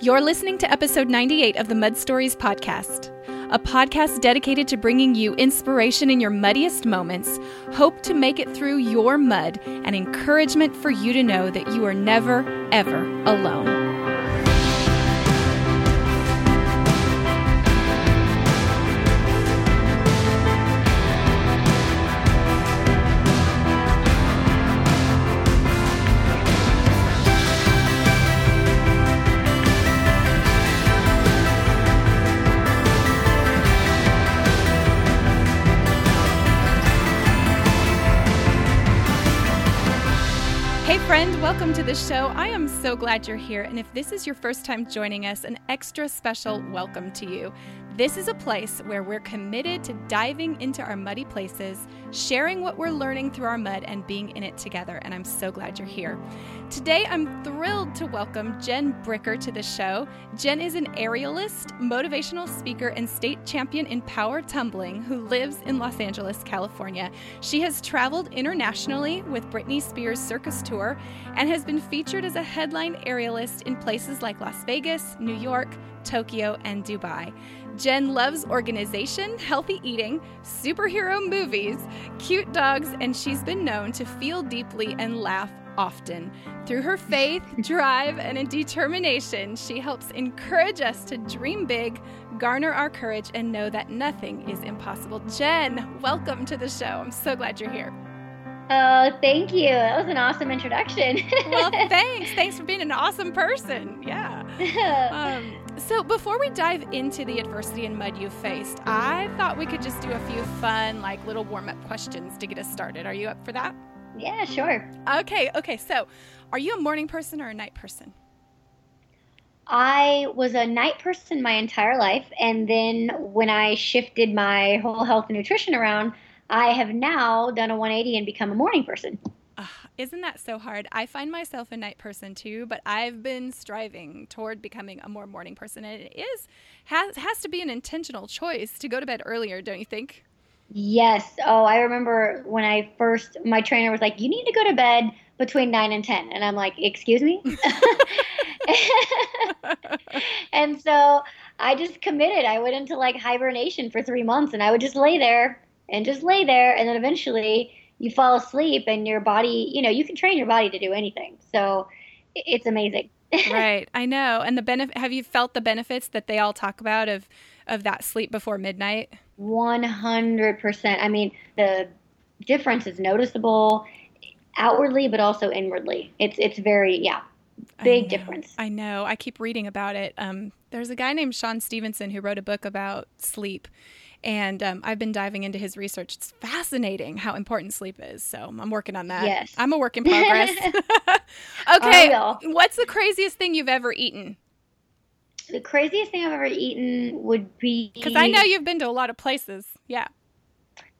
You're listening to episode 98 of the Mud Stories podcast, a podcast dedicated to bringing you inspiration in your muddiest moments, hope to make it through your mud, and encouragement for you to know that you are never, ever alone. Welcome to the show. I am so glad you're here. And if this is your first time joining us, an extra special welcome to you. This is a place where we're committed to diving into our muddy places, sharing what we're learning through our mud, and being in it together. And I'm so glad you're here. Today, I'm thrilled to welcome Jen Bricker to the show. Jen is an aerialist, motivational speaker, and state champion in power tumbling who lives in Los Angeles, California. She has traveled internationally with Britney Spears' circus tour and has been featured as a headline aerialist in places like Las Vegas, New York, Tokyo, and Dubai. Jen loves organization, healthy eating, superhero movies, cute dogs, and she's been known to feel deeply and laugh often. Through her faith, drive, and determination, she helps encourage us to dream big, garner our courage, and know that nothing is impossible. Jen, welcome to the show. I'm so glad you're here. Oh, thank you. That was an awesome introduction. well, thanks. Thanks for being an awesome person. Yeah. Um, so, before we dive into the adversity and mud you faced, I thought we could just do a few fun, like little warm up questions to get us started. Are you up for that? Yeah, sure. Okay, okay. So, are you a morning person or a night person? I was a night person my entire life. And then when I shifted my whole health and nutrition around, I have now done a 180 and become a morning person. Isn't that so hard? I find myself a night person too, but I've been striving toward becoming a more morning person, and it is has has to be an intentional choice to go to bed earlier, don't you think? Yes. Oh, I remember when I first my trainer was like, "You need to go to bed between 9 and 10." And I'm like, "Excuse me?" and so I just committed. I went into like hibernation for 3 months and I would just lay there and just lay there and then eventually you fall asleep and your body, you know, you can train your body to do anything. So it's amazing. right. I know. And the benefit have you felt the benefits that they all talk about of of that sleep before midnight? 100%. I mean, the difference is noticeable outwardly but also inwardly. It's it's very yeah, big I difference. I know. I keep reading about it. Um, there's a guy named Shawn Stevenson who wrote a book about sleep, and um, I've been diving into his research. It's fascinating how important sleep is. So I'm working on that. Yes. I'm a work in progress. okay. What's the craziest thing you've ever eaten? The craziest thing I've ever eaten would be. Because I know you've been to a lot of places. Yeah.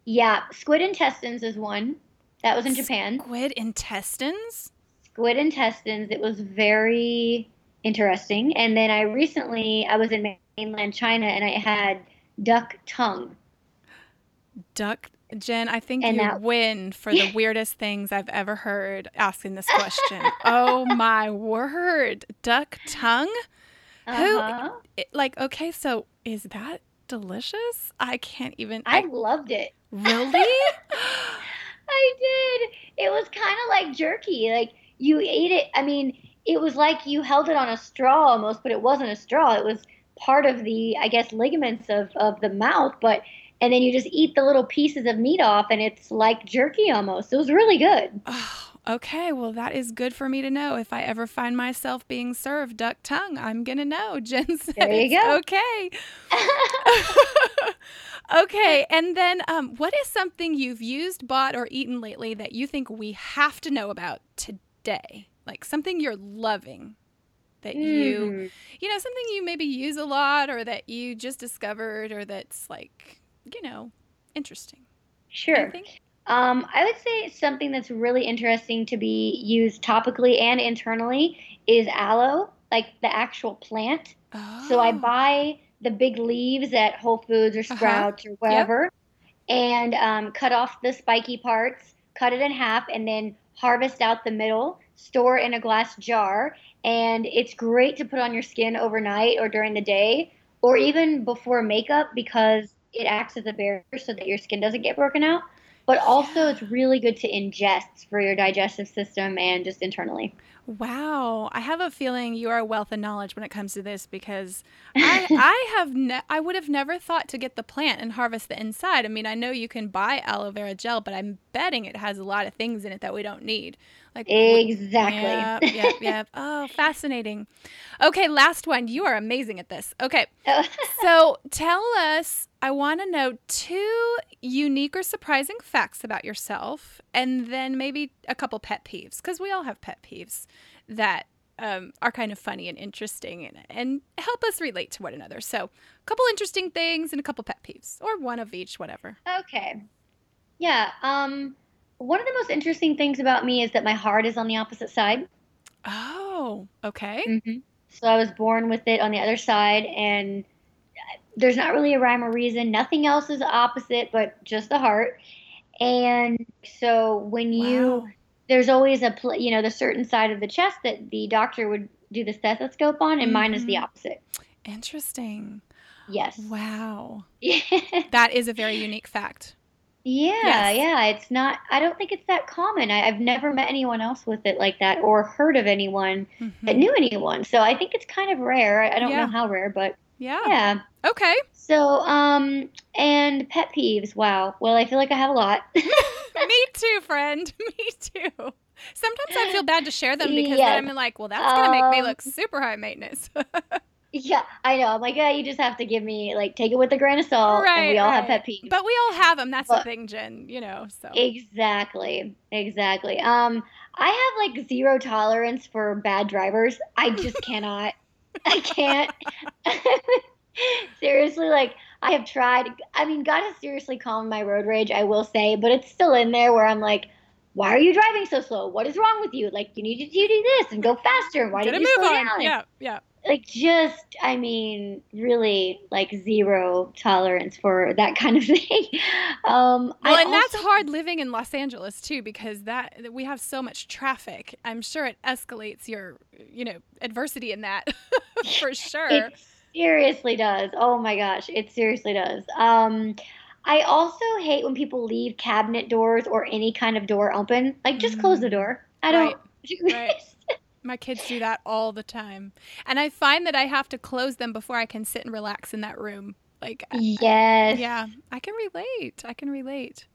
Yeah. Squid intestines is one. That was in Japan. Squid intestines? Squid intestines. It was very interesting. And then I recently, I was in mainland China and I had duck tongue. Duck Jen, I think and you that, win for the weirdest things I've ever heard asking this question. oh my word. Duck tongue? Uh-huh. Who like okay, so is that delicious? I can't even I, I loved it. Really? I did. It was kind of like jerky. Like you ate it. I mean, it was like you held it on a straw almost, but it wasn't a straw. It was part of the I guess ligaments of of the mouth, but and then you just eat the little pieces of meat off and it's like jerky almost. It was really good. Oh, okay, well that is good for me to know. If I ever find myself being served duck tongue, I'm gonna know. Jen said there you go. okay. okay, and then um, what is something you've used, bought, or eaten lately that you think we have to know about today? Like something you're loving that mm. you mm-hmm. you know something you maybe use a lot or that you just discovered or that's like you know interesting sure um, i would say something that's really interesting to be used topically and internally is aloe like the actual plant oh. so i oh. buy the big leaves at whole foods or uh-huh. sprouts uh-huh. or wherever yep. and um, cut off the spiky parts cut it in half and then harvest out the middle store in a glass jar, and it's great to put on your skin overnight or during the day, or even before makeup because it acts as a barrier so that your skin doesn't get broken out. But also, yeah. it's really good to ingest for your digestive system and just internally. Wow, I have a feeling you are a wealth of knowledge when it comes to this because I I have ne- I would have never thought to get the plant and harvest the inside. I mean, I know you can buy aloe vera gel, but I'm betting it has a lot of things in it that we don't need. Like exactly. Yeah, yeah, yeah. Oh, fascinating. Okay, last one. You are amazing at this. Okay, oh. so tell us. I want to know two unique or surprising facts about yourself, and then maybe a couple pet peeves because we all have pet peeves that um, are kind of funny and interesting and, and help us relate to one another. So, a couple interesting things and a couple pet peeves, or one of each, whatever. Okay. Yeah. Um one of the most interesting things about me is that my heart is on the opposite side. Oh, okay. Mm-hmm. So I was born with it on the other side, and there's not really a rhyme or reason. Nothing else is opposite, but just the heart. And so when you, there's always a, you know, the certain side of the chest that the doctor would do the stethoscope on, and mm-hmm. mine is the mm-hmm. opposite. Interesting. Yes. Wow. that is a very unique fact. Yeah, yes. yeah. It's not, I don't think it's that common. I, have never met anyone else with it like that or heard of anyone mm-hmm. that knew anyone. So I think it's kind of rare. I, I don't yeah. know how rare, but yeah. Yeah. Okay. So, um, and pet peeves. Wow. Well, I feel like I have a lot. Me too, friend. Me too. Sometimes I feel bad to share them because yes. I'm like, well, that's going to um, make me look um, super high maintenance. Yeah, I know. I'm like, yeah, you just have to give me like take it with a grain of salt. Right, and we all right. have pet peeves. But we all have them. That's but, the thing, Jen. You know. So exactly, exactly. Um, I have like zero tolerance for bad drivers. I just cannot. I can't. seriously, like I have tried. I mean, God has seriously calmed my road rage. I will say, but it's still in there where I'm like why are you driving so slow? What is wrong with you? Like, you need to do this and go faster. Why did you slow on. down? Yeah, yeah like just i mean really like zero tolerance for that kind of thing um well I and also, that's hard living in los angeles too because that we have so much traffic i'm sure it escalates your you know adversity in that for sure it seriously does oh my gosh it seriously does um I also hate when people leave cabinet doors or any kind of door open. Like, just mm. close the door. I don't. Right. right. My kids do that all the time. And I find that I have to close them before I can sit and relax in that room. Like, yes. yeah, I can relate. I can relate.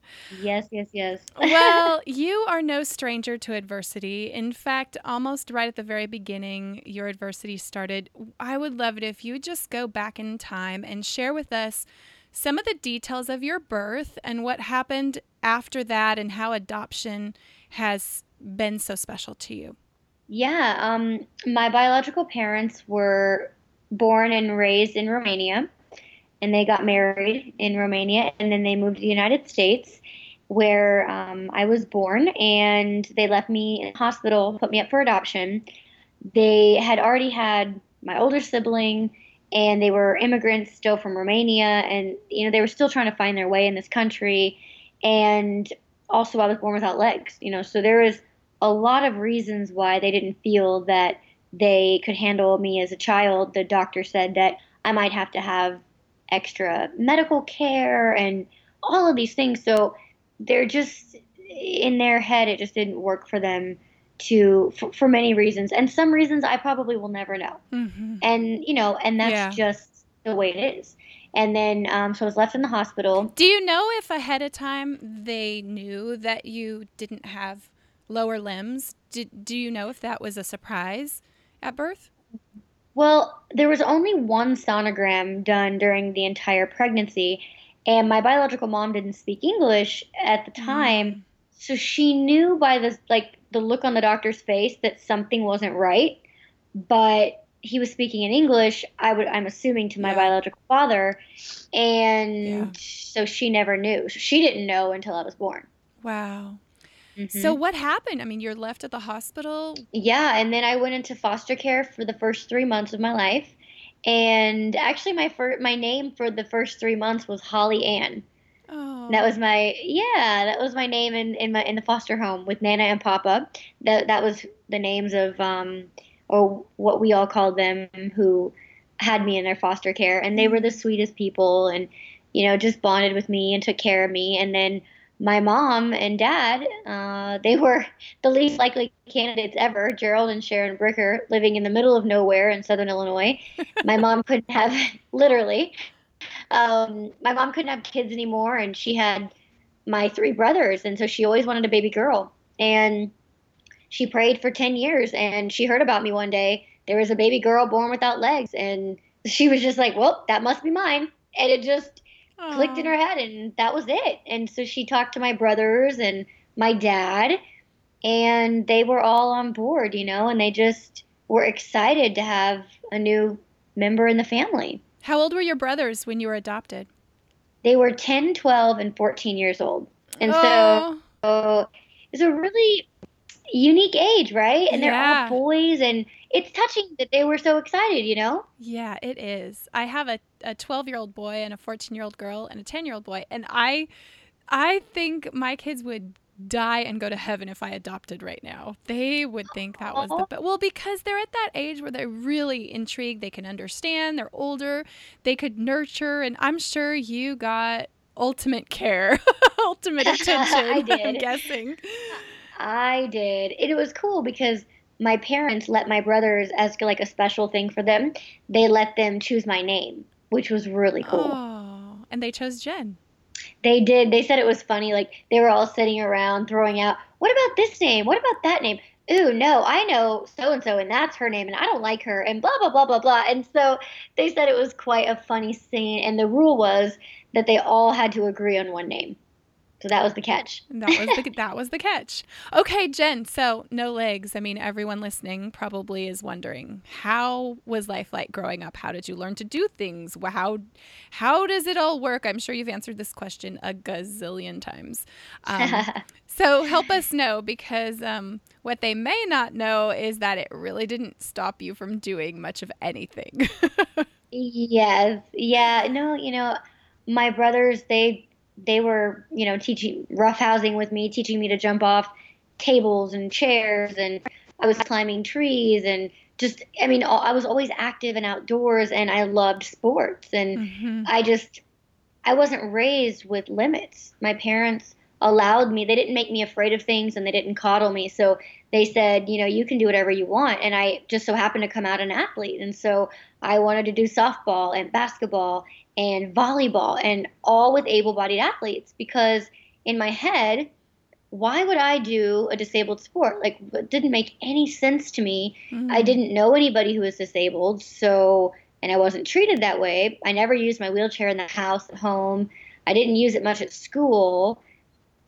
Yes, yes, yes. well, you are no stranger to adversity. In fact, almost right at the very beginning, your adversity started. I would love it if you would just go back in time and share with us some of the details of your birth and what happened after that and how adoption has been so special to you. Yeah, um, my biological parents were born and raised in Romania, and they got married in Romania, and then they moved to the United States, where um, I was born, and they left me in hospital, put me up for adoption. They had already had my older sibling, and they were immigrants still from Romania, and you know they were still trying to find their way in this country, and also I was born without legs, you know, so there was a lot of reasons why they didn't feel that they could handle me as a child. The doctor said that I might have to have extra medical care and all of these things. So they're just in their head, it just didn't work for them to for, for many reasons, and some reasons I probably will never know. Mm-hmm. And you know, and that's yeah. just the way it is. And then, um, so I was left in the hospital. Do you know if ahead of time they knew that you didn't have lower limbs. Did, do you know if that was a surprise at birth? Well, there was only one sonogram done during the entire pregnancy, and my biological mom didn't speak English at the mm. time, mm. so she knew by the like the look on the doctor's face that something wasn't right. But he was speaking in English. I would I'm assuming to my yeah. biological father, and yeah. so she never knew. She didn't know until I was born. Wow. Mm-hmm. So what happened? I mean, you're left at the hospital. Yeah, and then I went into foster care for the first three months of my life, and actually, my first my name for the first three months was Holly Ann. Oh. That was my yeah, that was my name in, in my in the foster home with Nana and Papa. That that was the names of um or what we all called them who had me in their foster care and they were the sweetest people and you know just bonded with me and took care of me and then my mom and dad, uh, they were the least likely candidates ever. Gerald and Sharon Bricker living in the middle of nowhere in southern Illinois. my mom couldn't have, literally, um, my mom couldn't have kids anymore, and she had my three brothers, and so she always wanted a baby girl. And she prayed for 10 years, and she heard about me one day. There was a baby girl born without legs, and she was just like, well, that must be mine. And it just, Aww. clicked in her head and that was it. And so she talked to my brothers and my dad and they were all on board, you know, and they just were excited to have a new member in the family. How old were your brothers when you were adopted? They were 10, 12, and 14 years old. And oh. so it's a really unique age, right? And they're yeah. all boys and it's touching that they were so excited, you know? Yeah, it is. I have a, a 12 year old boy and a 14 year old girl and a 10 year old boy. And I, I think my kids would die and go to heaven if I adopted right now. They would think that was the but well because they're at that age where they're really intrigued, they can understand, they're older, they could nurture and I'm sure you got ultimate care, ultimate attention. I did. I'm guessing. I did. It was cool because my parents let my brothers as like a special thing for them. They let them choose my name, which was really cool. Oh, and they chose Jen. They did. They said it was funny. Like they were all sitting around throwing out, "What about this name? What about that name?" Ooh, no, I know so and so, and that's her name, and I don't like her, and blah blah blah blah blah. And so they said it was quite a funny scene, and the rule was that they all had to agree on one name. So that was the catch. that was the that was the catch. Okay, Jen. So no legs. I mean, everyone listening probably is wondering how was life like growing up? How did you learn to do things? How how does it all work? I'm sure you've answered this question a gazillion times. Um, so help us know because um, what they may not know is that it really didn't stop you from doing much of anything. yes. Yeah. No. You know, my brothers they they were, you know, teaching rough housing with me, teaching me to jump off tables and chairs, and I was climbing trees and just, I mean, I was always active and outdoors, and I loved sports, and mm-hmm. I just, I wasn't raised with limits. My parents allowed me; they didn't make me afraid of things, and they didn't coddle me. So they said, you know, you can do whatever you want, and I just so happened to come out an athlete, and so I wanted to do softball and basketball and volleyball and all with able bodied athletes because in my head, why would I do a disabled sport? Like, it didn't make any sense to me. Mm-hmm. I didn't know anybody who was disabled, so, and I wasn't treated that way. I never used my wheelchair in the house at home. I didn't use it much at school.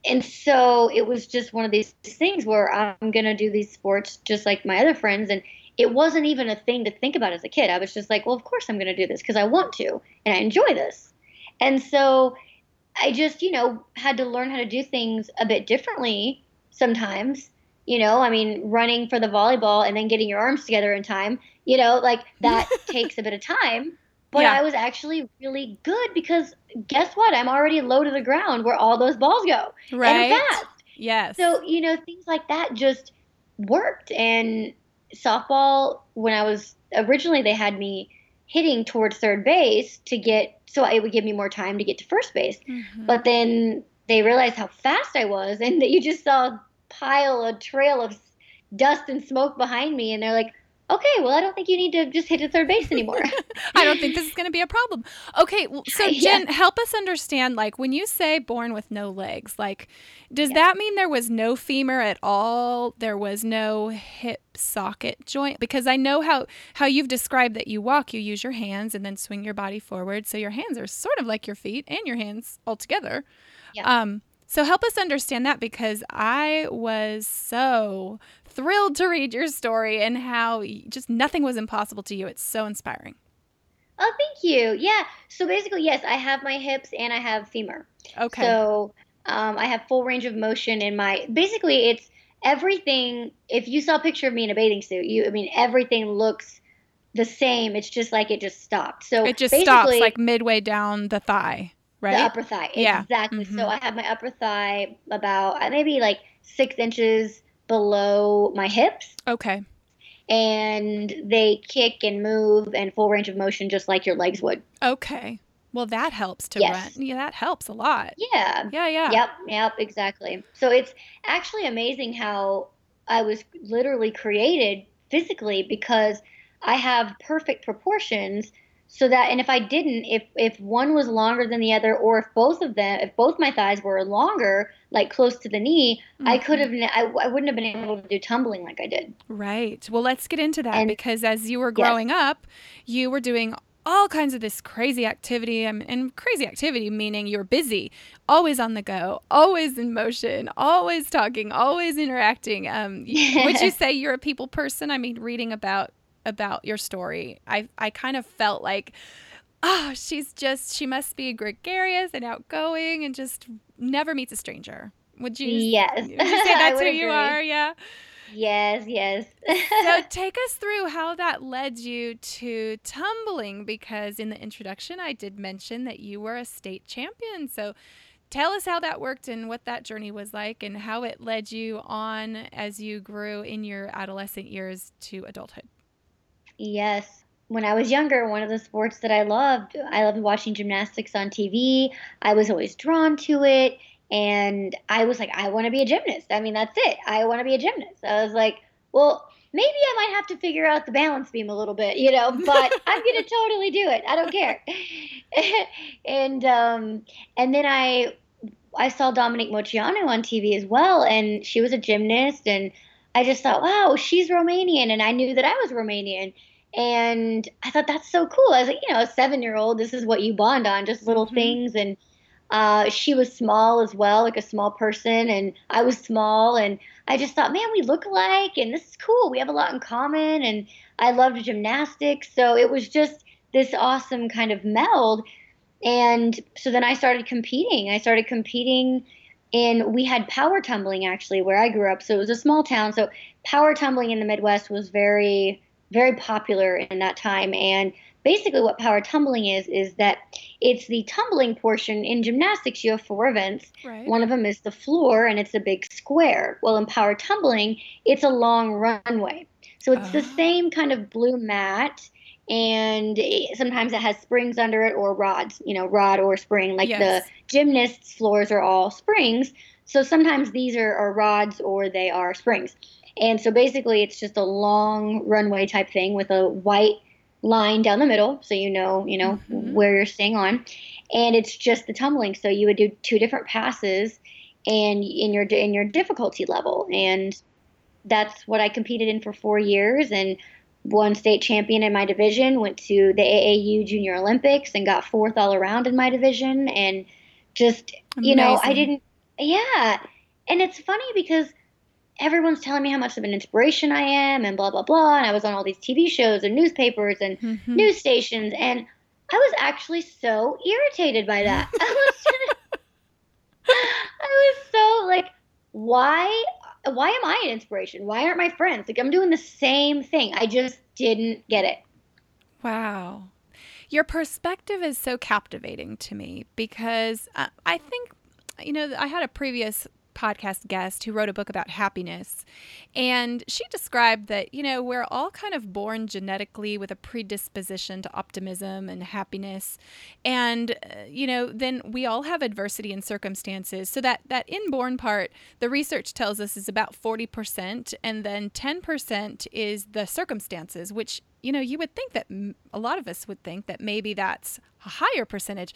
And so it was just one of these things where I'm going to do these sports just like my other friends. And it wasn't even a thing to think about as a kid. I was just like, well, of course I'm going to do this because I want to and I enjoy this. And so I just, you know, had to learn how to do things a bit differently sometimes. You know, I mean, running for the volleyball and then getting your arms together in time, you know, like that takes a bit of time. But yeah. I was actually really good because guess what? I'm already low to the ground where all those balls go. Right. And fast. Yes. So, you know, things like that just worked. And softball when I was originally they had me hitting towards third base to get so it would give me more time to get to first base. Mm-hmm. But then they realized how fast I was and that you just saw a pile a trail of dust and smoke behind me and they're like okay, well, I don't think you need to just hit a third base anymore. I don't think this is going to be a problem. Okay, so Jen, yeah. help us understand like when you say born with no legs, like does yeah. that mean there was no femur at all? There was no hip socket joint because I know how how you've described that you walk, you use your hands and then swing your body forward, so your hands are sort of like your feet and your hands all together. Yeah. Um so help us understand that because I was so thrilled to read your story and how just nothing was impossible to you. It's so inspiring. Oh, thank you. Yeah. So basically, yes, I have my hips and I have femur. Okay. So um, I have full range of motion in my. Basically, it's everything. If you saw a picture of me in a bathing suit, you. I mean, everything looks the same. It's just like it just stopped. So it just stops like midway down the thigh right? The upper thigh. Yeah. Exactly. Mhm. So I have my upper thigh about uh, maybe like six inches below my hips, Okay. and they kick and move and full range of motion just like your legs would. Okay. Well, that helps to Yes. run. Yeah, that helps a lot. Yeah. Yeah, yeah. Yep, yep, exactly. So it's actually amazing how I was literally created physically because I have perfect proportions so that and if I didn't if if one was longer than the other or if both of them if both my thighs were longer like close to the knee I could have I, I wouldn't have been able to do tumbling like I did. Right. Well, let's get into that And- because as you were Yes. growing up, you were doing all kinds of this crazy activity and crazy activity meaning you're busy always on the go always in motion always talking always interacting um, would you say you're a people person i mean reading about about your story i i kind of felt like oh she's just she must be gregarious and outgoing and just never meets a stranger would you Yes. would you say that's who you are yeah Yes, yes. so take us through how that led you to tumbling because in the introduction I did mention that you were a state champion. So tell us how that worked and what that journey was like and how it led you on as you grew in your adolescent years to adulthood. Yes. When I was younger, one of the sports that I loved, I loved watching gymnastics on TV. I was always drawn to it. And I was like, I want to be a gymnast. I mean, that's it. I want to be a gymnast. I was like, well, maybe I might have to figure out the balance beam a little bit, you know, but I'm going to totally do it. I don't care. and, um, and then I, I saw Dominique Moceanu on TV as well, and she was a gymnast, and I just thought, wow, she's Romanian, and I knew that I was Romanian, and I thought that's so cool. I was like, you know, a seven-year-old, this is what you bond on, just little Mhm. things, and uh, she was small as well, like a small person, and I was small, and I just thought, man, we look alike, and this is cool. We have a lot in common, and I loved gymnastics, so it was just this awesome kind of meld. And so then I started competing. I started competing and we had power tumbling actually where I grew up. So it was a small town. So power tumbling in the Midwest was very, very popular in that time. And basically, what power tumbling is, is that it's the tumbling portion. In gymnastics, you have four events. Right. One of them is the floor, and it's a big square. Well, in power tumbling, it's a long runway. So it's the Oh. same kind of blue mat, and it- sometimes it has springs under it or rods, you know, rod or spring. Like Yes. the gymnasts' floors are all springs. So sometimes these are, are rods or they are springs. And so basically, it's just a long runway type thing with a white line down the middle, so you know, you know Mhm. where you're staying on. And it's just the tumbling. So you would do two different passes, and in your in your difficulty level, and that's what I competed in for four years, and won state champion in my division. Went to the AAU Junior Olympics and got fourth all around in my division, and just you know, I didn't. Yeah, and it's funny because everyone's telling me how much of an inspiration I am, and blah blah blah. And I was on all these TV shows and newspapers and Mhm. news stations, and I was actually so irritated by that. I was just, I was so like, why? Why am I an inspiration? Why aren't my friends like I'm doing the same thing? I just didn't get it. Wow. Your perspective is so captivating to me because uh, I think, you know, I had a previous podcast guest who wrote a book about happiness. And she described that, you know, we're all kind of born genetically with a predisposition to optimism and happiness. And, uh, you know, then we all have adversity and circumstances. So that, that inborn part, the research tells us is about 40%. And then 10% is the circumstances, which, you know, you would think that a lot of us would think that maybe that's a higher percentage.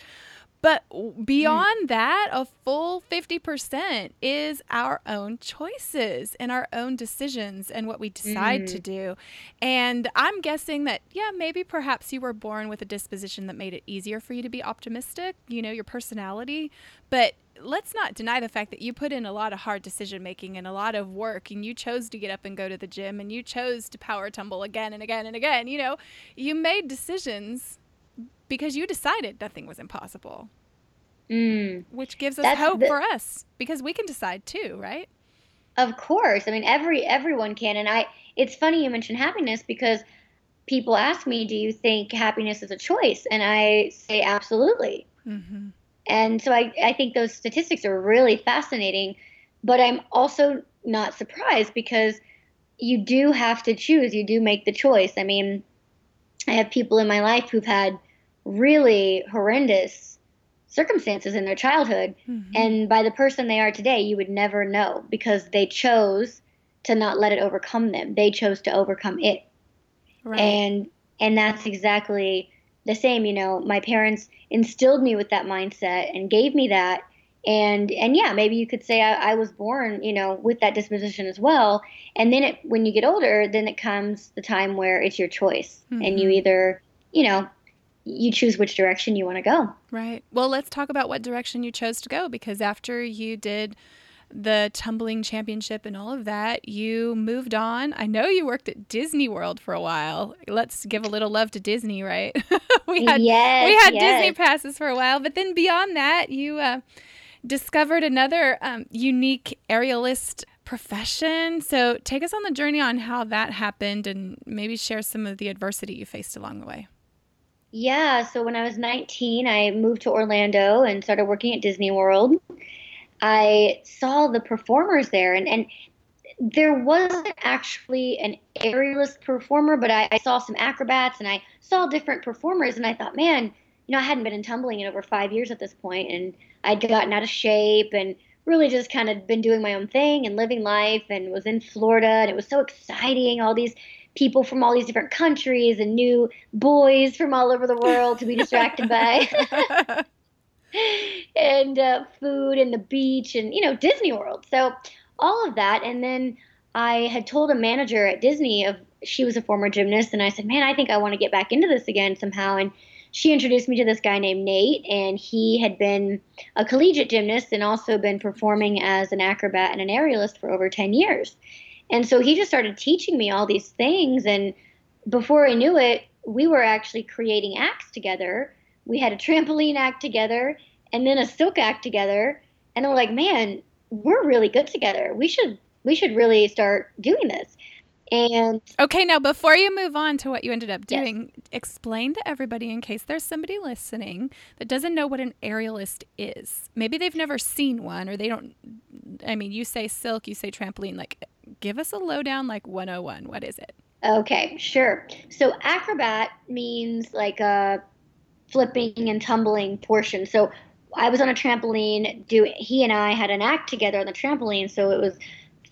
But w- mm. beyond that, a full 50% is our own choices and our own decisions and what we decide to mm. do. And I'm guessing that, yeah, maybe perhaps you were born with a disposition that made it easier for you to be optimistic, you know, your personality. But let's not deny the fact that you put in a lot of hard decision making and a lot of work and you chose to get up and go to the gym and you chose to power tumble again and again and again. You know, you made decisions because you decided nothing was impossible, Mm. which gives us That's hope the- for us because we can decide too, right? Of course. I mean, every everyone can, and I. It's funny you mention happiness because people ask me, "Do you think happiness is a choice?" And I say, absolutely. Mm-hmm. And so I, I think those statistics are really fascinating, but I'm also not surprised because you do have to choose. You do make the choice. I mean, I have people in my life who've had really horrendous circumstances in their childhood. Mm-hmm. And by the person they are today, you would never know because they chose to not let it overcome them. They chose to overcome it. Right. And and that's exactly the same, you know, my parents instilled me with that mindset and gave me that and and yeah maybe you could say I, I, was born you know with that disposition as well and then it, when you get older then it comes the time where it's your choice mm-hmm. and you mm-hmm. either you know you choose which direction you want to go right well let's talk about what direction you chose to go because after you did the tumbling championship and all of that you moved on i know you worked at disney world for a while let's give a little love to disney right we had yes, we had yes. disney passes for a while but then beyond that you uh, discovered another um, unique aerialist profession. So take us on the journey on how that happened and maybe share some of the adversity you faced along the way. Yeah, so when I was 19, I moved to Orlando and started working at Disney World. I saw the performers there, and, and there wasn't actually an aerialist performer, but I, I saw some acrobats and I saw different performers, and I thought, man, you know, I hadn't been in tumbling in over five years at this point, and I'd gotten out of shape and really just kind of been doing my own thing and living life and was in Florida and it was so exciting all these people from all these different countries and new boys from all over the world to be distracted by. And uh, food and the beach and you know Disney World. So all of that. And then I had told a manager at Disney of she was a former gymnast and I said man I think I want to get back into this again somehow. And she introduced me to this guy named Nate, and he had been a collegiate gymnast and also been performing as an acrobat and an aerialist for over 10 years. And so he just started teaching me all these things. And before I knew it, we were actually creating acts together. We had a trampoline act together and then a silk act together. And I'm like, man, we're really good together. We should we should really start doing this. And okay, now before you move on to what you ended up doing, yes. explain to everybody in case there's somebody listening that doesn't know what an aerialist is. Maybe they've never seen one or they don't. I mean, you say silk, you say trampoline. Like, give us a lowdown, like 101. What is it? Okay, sure. So, acrobat means like a flipping and tumbling portion. So, I was on a trampoline. Do he and I had an act together on the trampoline, so it was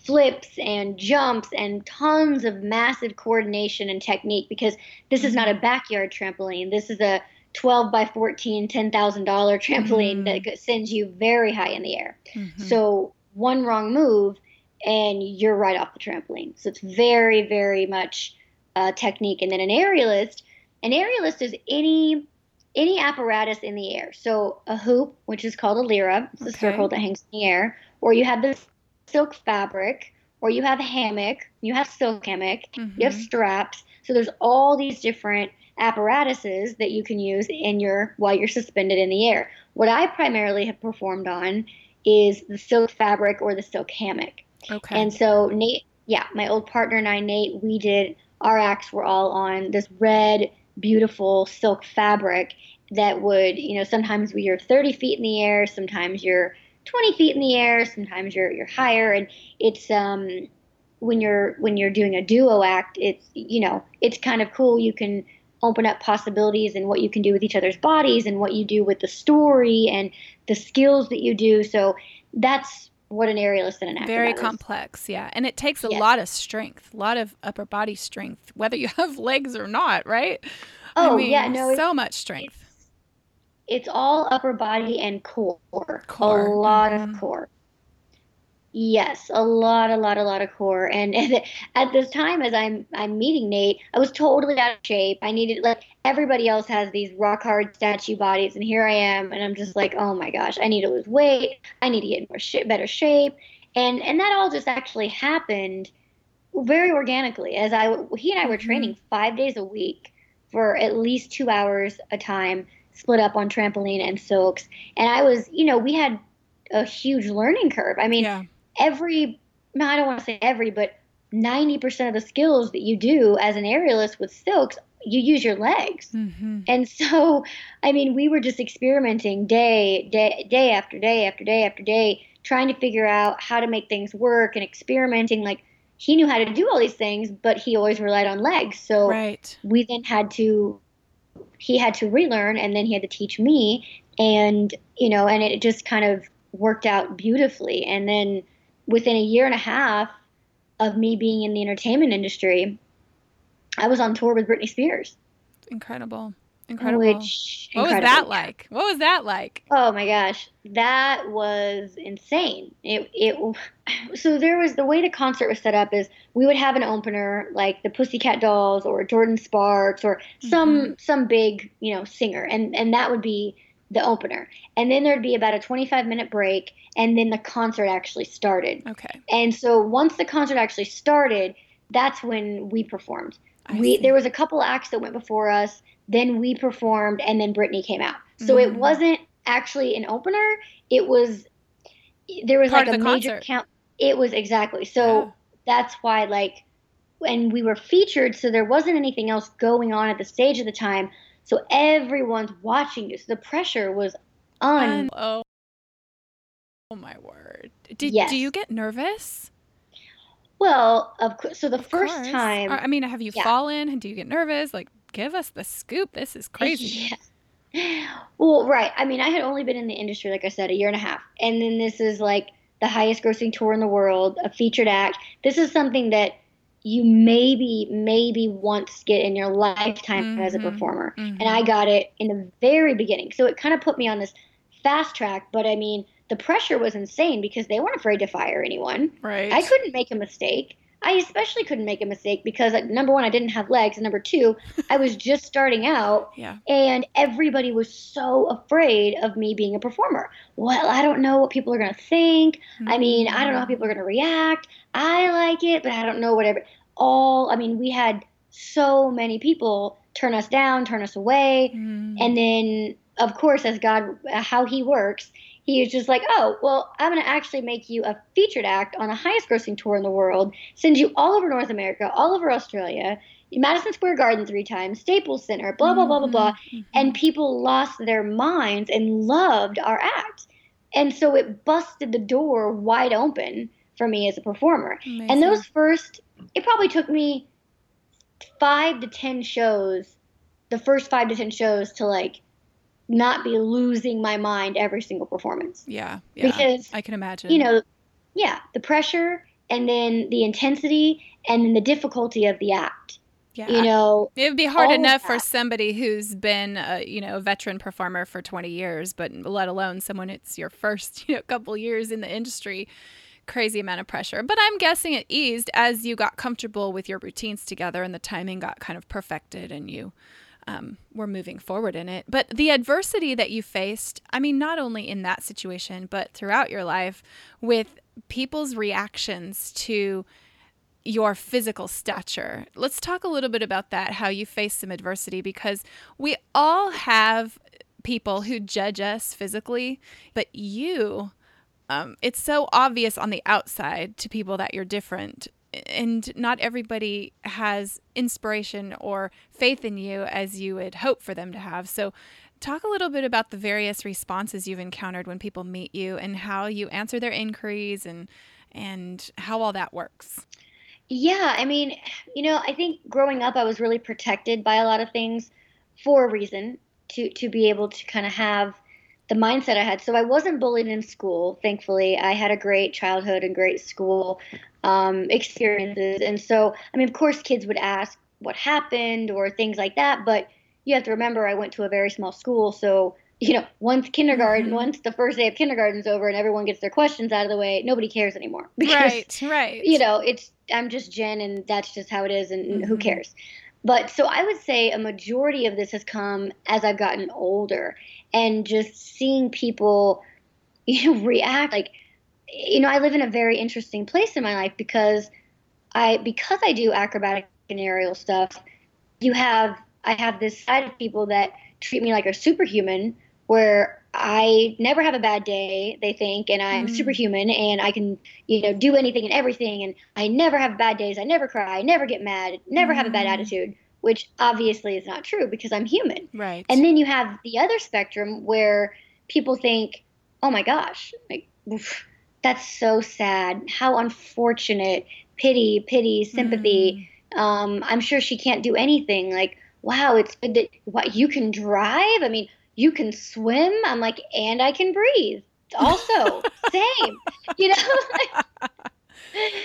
flips and jumps and tons of massive coordination and technique because this is not a backyard trampoline. This is a 12 by 14, $10,000 trampoline mm-hmm. that sends you very high in the air. Mm-hmm. So one wrong move and you're right off the trampoline. So it's very, very much uh, technique. And then an aerialist, an aerialist is any any apparatus in the air. So a hoop, which is called a lira, it's okay. a circle that hangs in the air, or you have the silk fabric, or you have a hammock, you have silk hammock, mm-hmm. you have mm-hmm. straps. So there's all these different apparatuses that you can use in your while you're suspended in the air. What I primarily have performed on is the silk fabric or the silk hammock. Okay. And so Nate, yeah, my old partner and I, Nate, we did our acts were all on this red, beautiful silk fabric that would, you know, sometimes we are 30 feet in the air, sometimes you're 20 feet in the air. Sometimes you're you're higher, and it's um when you're when you're doing a duo act, it's you know it's kind of cool. You can open up possibilities and what you can do with each other's bodies and what you do with the story and the skills that you do. So that's what an aerialist and an actor very complex yeah and it takes a yes. lot of strength a lot of upper body strength whether you have legs or not right oh I mean, yeah no so much strength it's all upper body and core. core. A lot mm-hmm. of core. Yes, a lot, a lot, a lot of core. And at this time, as I'm I'm meeting Nate, I was totally out of shape. I needed like everybody else has these rock hard statue bodies, and here I am, and I'm just like, oh my gosh, I need to lose weight. I need to get in more sh- better shape, and and that all just actually happened very organically as I he and I were mm-hmm. training five days a week for at least two hours a time split up on trampoline and silks. And I was, you know, we had a huge learning curve. I mean, yeah. every, no, I don't want to say every, but 90% of the skills that you do as an aerialist with silks, you use your legs. Mm-hmm. And so, I mean, we were just experimenting day, day, day after day after day after day, trying to figure out how to make things work and experimenting. Like he knew how to do all these things, but he always relied on legs. So right. we then had to, he had to relearn, and then he had to teach me, and you know, and it just kind of worked out beautifully. And then within a year and a half of me being in the entertainment industry, I was on tour with Britney Spears. Incredible. Incredible. Which what incredible. was that like? What was that like? Oh my gosh, that was insane. It it so there was the way the concert was set up is we would have an opener like the Pussycat Dolls or Jordin Sparks or some mm-hmm. some big you know singer and and that would be the opener and then there'd be about a 25 minute break and then the concert actually started. Okay. And so once the concert actually started, that's when we performed. I we see. there was a couple acts that went before us then we performed, and then Britney came out. So mm it wasn't actually an opener. It was there was Part like a major concert. count. It was exactly so. Yeah. That's why like when we were featured, so there wasn't anything else going on at the stage at the time. So everyone's watching you. So the pressure was un. And- oh. Oh my word. Did Yes. do you get nervous? well, of course. So the Of first course. time, I mean, have you Yeah. fallen? Do you get nervous? Like, give us the scoop. This is crazy. Yeah. Well, right. I mean, I had only been in the industry, like I said, a year and a half. And then this is like the highest grossing tour in the world, a featured act. This is something that you maybe, maybe once get in your lifetime as a Mhm. performer. Mhm. And I got it in the very beginning. So it kind of put me on this fast track. But I mean, the pressure was insane because they weren't afraid to fire anyone. Right. I couldn't make a mistake. I especially couldn't make a mistake because uh, number one, I didn't have legs, and number two, I was just starting out, Yeah. and everybody was so afraid of me being a performer. Well, I don't know what people are gonna think. I mean, I don't know how people are gonna react. I like it, but I don't know whatever. All, I mean, we had so many people turn us down, turn us away, Mm. and then of course, as God, how He works, He was just like, oh, well, I'm going to actually make you a featured act on the highest grossing tour in the world, send you all over North America, all over Australia, Madison Square Garden three times, Staples Center, blah, blah, blah, blah, blah. Mhm. And people lost their minds and loved our act. And so it busted the door wide open for me as a performer. Amazing. And those first, it probably took me five to 10 shows, the first five to 10 shows to like not be losing my mind every single performance. Yeah. Yeah. Because, I can imagine. you know, yeah, the pressure and then the intensity and then the difficulty of the act. yeah. You know, It would be hard enough for somebody who's been, a, you know, a veteran performer for 20 years, but let alone someone it's your first, you know, couple years in the industry. Crazy amount of pressure. But I'm guessing it eased as you got comfortable with your routines together and the timing got kind of perfected and you um, were moving forward in it. But the adversity that you faced, I mean, not only in that situation, but throughout your life with people's reactions to your physical stature. Let's talk a little bit about that, how you face some adversity, because we all have people who judge us physically, but you, um, it's so obvious on the outside to people that you're different. And not everybody has inspiration or faith in you as you would hope for them to have. So, talk a little bit about the various responses you've encountered when people meet you and how you answer their inquiries and and how all that works. Yeah, I mean, you know, I think growing up I was really protected by a lot of things for a reason to to be able to kind of have the mindset I had. So I wasn't bullied in school, thankfully. I had a great childhood and great school um, experiences. And so, I mean, of course, kids would ask what happened or things like that, but you have to remember I went to a very small school, so you know, once kindergarten, Mhm. once the first day of kindergarten's over and everyone gets their questions out of the way, nobody cares anymore. Because right, right. you know, it's I'm just Jen, and that's just how it is, and, and who cares? But so I would say a majority of this has come as I've gotten older, and just seeing people, you know, react. Like, you know, I live in a very interesting place in my life because I because I do acrobatic and aerial stuff. You have I have this side of people that treat me like a superhuman, where I never have a bad day, they think, and I'm Mm. superhuman and I can, you know, do anything and everything. And I never have bad days. I never cry. I never get mad. Never have a bad Mm. attitude, which obviously is not true because I'm human. Right. And then you have the other spectrum where people think, oh my gosh, like, oof, that's so sad. How unfortunate. Pity, pity, sympathy. Mm. Um, I'm sure she can't do anything. Like, wow, it's good that what you can drive. I mean, you can swim. I'm like, and I can breathe. Also, same. You know.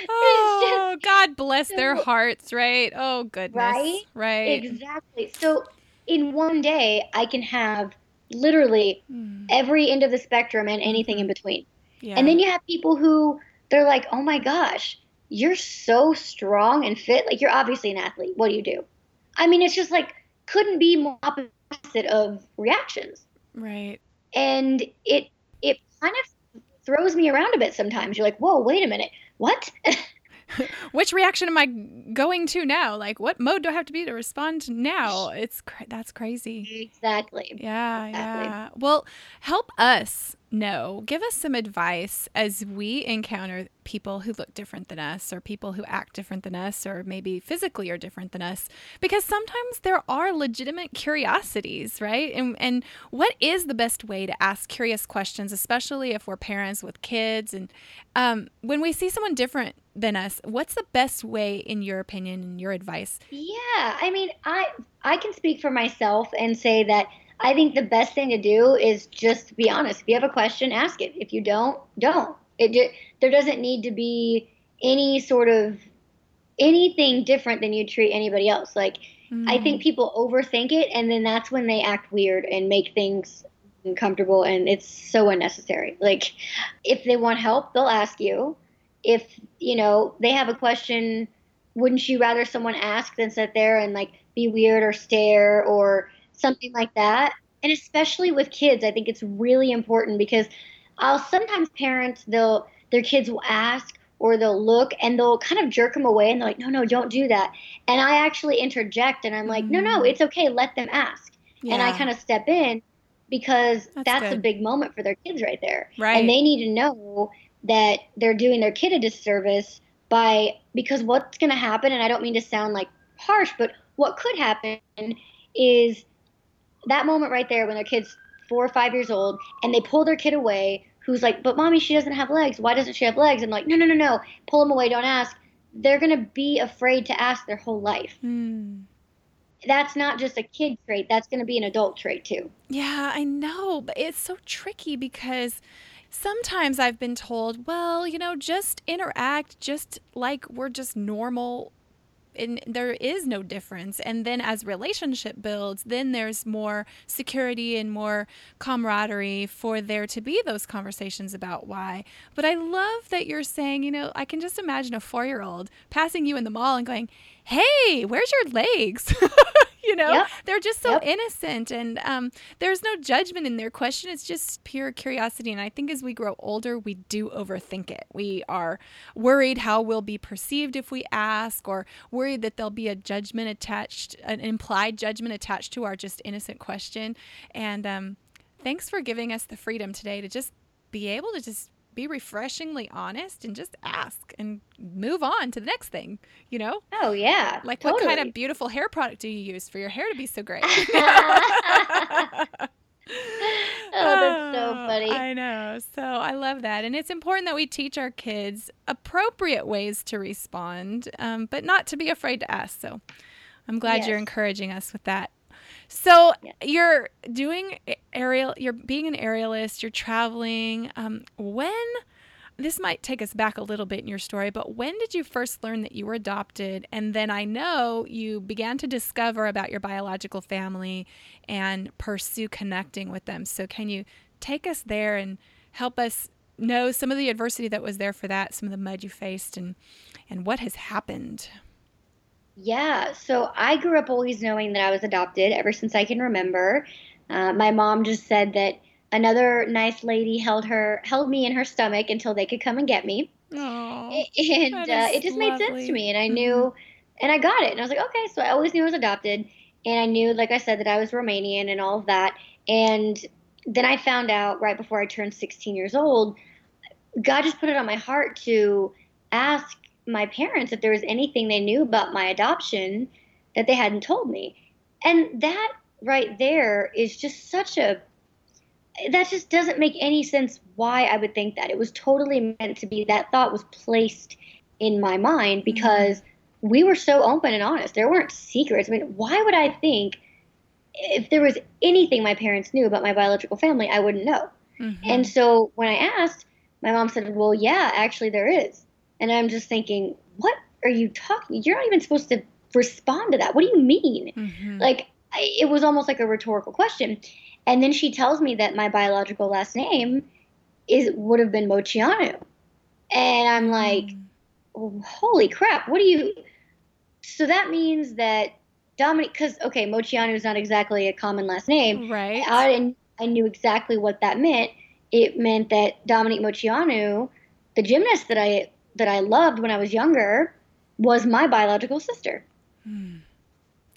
oh, just, God bless so, their hearts, right? Oh, goodness. Right? Right. Exactly. So, in one day, I can have literally mm. every end of the spectrum and anything in between. Yeah. And then you have people who they're like, oh my gosh, you're so strong and fit. Like, you're obviously an athlete. What do you do? I mean, it's just like, couldn't be more opposite of reactions. Right. And it, it kind of throws me around a bit sometimes. You're like, whoa, wait a minute what? Which reaction am I going to now? Like, what mode do I have to be to respond now? It's cra- that's crazy. Exactly. Yeah, exactly. yeah. Well, help us know. Give us some advice as we encounter people who look different than us or people who act different than us or maybe physically are different than us. Because sometimes there are legitimate curiosities right? And and what is the best way to ask curious questions especially if we're parents with kids? And um, when we see someone different than us what's the best way in your opinion and your advice? Yeah i mean i i can speak for myself and say that I think the best thing to do is just be honest. If you have a question, ask it. If you don't, don't. It there doesn't need to be any sort of anything different than you treat anybody else. Like mm. I think mm. people overthink it and then that's when they act weird and make things uncomfortable and it's so unnecessary. Like if they want help, they'll ask you. If, you know, they have a question, wouldn't you rather someone ask than sit there and like be weird or stare or something like that. And especially with kids, I think it's really important because I'll sometimes parents they'll their kids will ask or they'll look and they'll kind of jerk them away and they're like, no, no, don't do that. And I actually interject and I'm like, no, no, mm. it's okay, let them ask. Yeah. And I kind of step in because that's, that's a big moment for their kids right there. Right. And they need to know that they're doing their kid a disservice by because what's going to happen and I don't mean to sound like harsh, but what could happen is that moment right there when their kid's four or five years old and they pull their kid away who's like, but mommy, she doesn't have legs. Why doesn't she have legs? I'm like, no, no, no, no. Pull them away. Don't ask. They're going to be afraid to ask their whole life. Mm. That's not just a kid trait. That's going to be an adult trait too. Yeah, I know. But it's so tricky because sometimes I've been told, well, you know, just interact just like we're just normal and there is no difference. And then as relationship builds then there's more security and more camaraderie for there to be those conversations about why. But i love that you're saying you know i can just imagine a four year old passing you in the mall and going hey where's your legs you know yep. they're just so yep. innocent and um, there's no judgment in their question it's just pure curiosity and i think as we grow older we do overthink it we are worried how we'll be perceived if we ask or worried that there'll be a judgment attached an implied judgment attached to our just innocent question and um, thanks for giving us the freedom today to just be able to just be refreshingly honest and just ask and move on to the next thing, you know? Oh, yeah. Like, totally. what kind of beautiful hair product do you use for your hair to be so great? oh, that's so funny. I know. So I love that. And it's important that we teach our kids appropriate ways to respond, um, but not to be afraid to ask. So I'm glad yes. you're encouraging us with that. So yeah. you're doing aerial, you're being an aerialist, you're traveling. Um, when, this might take us back a little bit in your story, but when did you first learn that you were adopted? And then I know you began to discover about your biological family and pursue connecting with them. So can you take us there and help us know some of the adversity that was there for that, some of the mud you faced, and and what has happened? Yeah, so I grew up always knowing that I was adopted ever since I can remember. Uh, my mom just said that another nice lady held her held me in her stomach until they could come and get me. Aww, and uh, it just lovely. made sense to me, and I knew, mm-hmm. and I got it, and I was like, okay. So I always knew I was adopted, and I knew, like I said, that I was Romanian and all of that. And then I found out right before I turned 16 years old, God just put it on my heart to ask my parents if there was anything they knew about my adoption that they hadn't told me. And that right there is just such a that just doesn't make any sense why I would think that. It was totally meant to be that thought was placed in my mind mm-hmm. because we were so open and honest. There weren't secrets. I mean, why would I think if there was anything my parents knew about my biological family, I wouldn't know? Mm-hmm. And so when I asked, my mom said, Well, yeah, actually, there is. And I'm just thinking, What are you talking? You're not even supposed to respond to that. What do you mean? Mm-hmm. Like, I, it was almost like a rhetorical question. And then she tells me that my biological last name is would have been Moceanu. And I'm like, mm. oh, holy crap, what do you so that means that Dominique, because okay, Moceanu is not exactly a common last name, right? I, I knew exactly what that meant. It meant that Dominique Moceanu, the gymnast that I that I loved when I was younger, was my biological sister. Hmm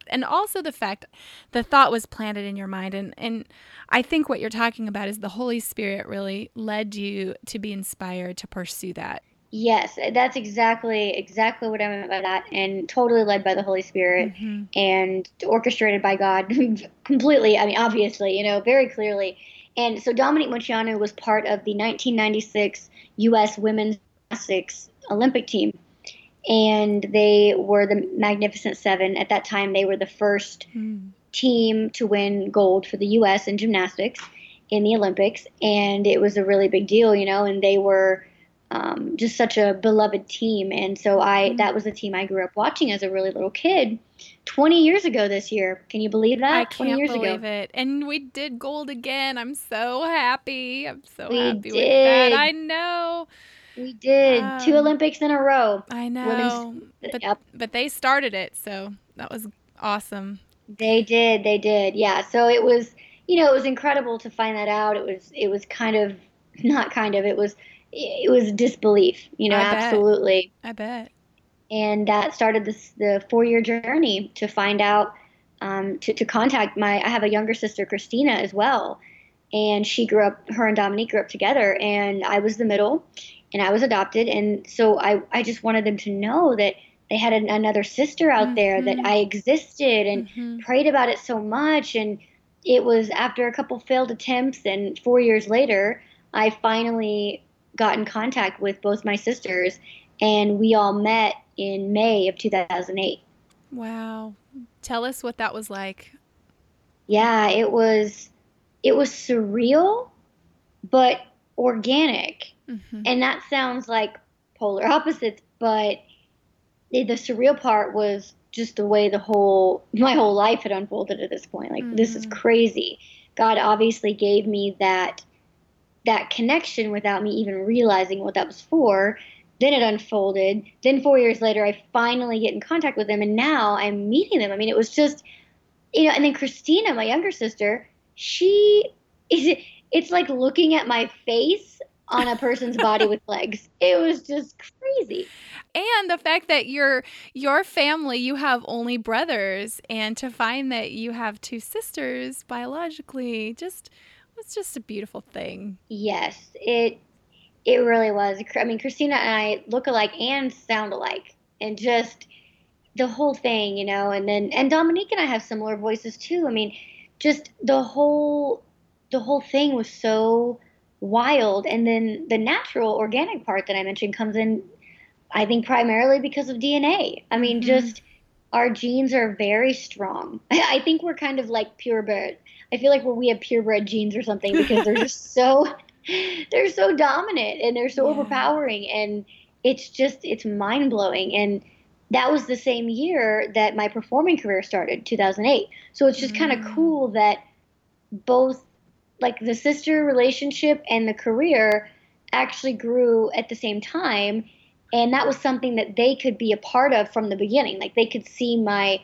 and also the fact the thought was planted in your mind and and I think what you're talking about is the Holy Spirit really led you to be inspired to pursue that. Yes, that's exactly exactly what I meant by that, and totally led by the Holy Spirit mm-hmm. and orchestrated by God completely. I mean, obviously, you know, very clearly. And so Dominique Moceanu was part of the 1996 U.S. Women's Gymnastics Olympic team and they were the Magnificent Seven. At that time, they were the first mm. team to win gold for the U.S. in gymnastics in the Olympics, and it was a really big deal, you know. And they were um, just such a beloved team, and so I mm. that was the team I grew up watching as a really little kid. Twenty years ago this year, can you believe that? I can't years believe ago. it. And we did gold again. I'm so happy. I'm so we happy did. with that. I know. We did um, two Olympics in a row. I know, but yep. but they started it, so that was awesome. They did, they did, yeah. So it was, you know, it was incredible to find that out. It was, it was kind of, not kind of, it was, it was disbelief. You know, I absolutely. I bet. And that started this the four year journey to find out, um, to to contact my. I have a younger sister, Christina, as well, and she grew up. Her and Dominique grew up together, and I was the middle and I was adopted. And so I, I just wanted them to know that they had an, another sister out mm-hmm. there, that mm-hmm. I existed and mm-hmm. prayed about it so much. And it was after a couple failed attempts and four years later, I finally got in contact with both my sisters and we all met in May of 2008. Wow. Tell us what that was like. Yeah, it was it was surreal but organic. Mm-hmm. And that sounds like polar opposites, but the, the, surreal part was just the way the whole my whole life had unfolded at this point. Like mm-hmm. this is mm-hmm. crazy. God obviously gave me that that connection without me even realizing what that was for. Then it unfolded. Then 4 years later I finally get in contact with them and now I'm meeting them. I mean, it was just you know, and then Christina, my younger sister, she is it's like looking at my face on a person's body with legs. It was just crazy. And the fact that your your family, you have only brothers, and to find that you have two sisters biologically, just was just a beautiful thing. Yes, it it really was. I mean, Christina and I look alike and sound alike, and just the whole thing, you know. And then and Dominique and I have similar voices too. I mean, just the whole the whole thing was so wild. And then the natural organic part that I mentioned comes in, I think, primarily because of DNA. I mean, mm-hmm. just our genes are very strong. I think we're kind of like purebred. I feel like we have purebred genes or something because they're just so they're so dominant and they're so yeah. overpowering and it's just it's mind blowing and that was the same year that my performing career started 2008 so it's just mm. kind of cool that both like the sister relationship and the career actually grew at the same time and that was something that they could be a part of from the beginning. Like they could see my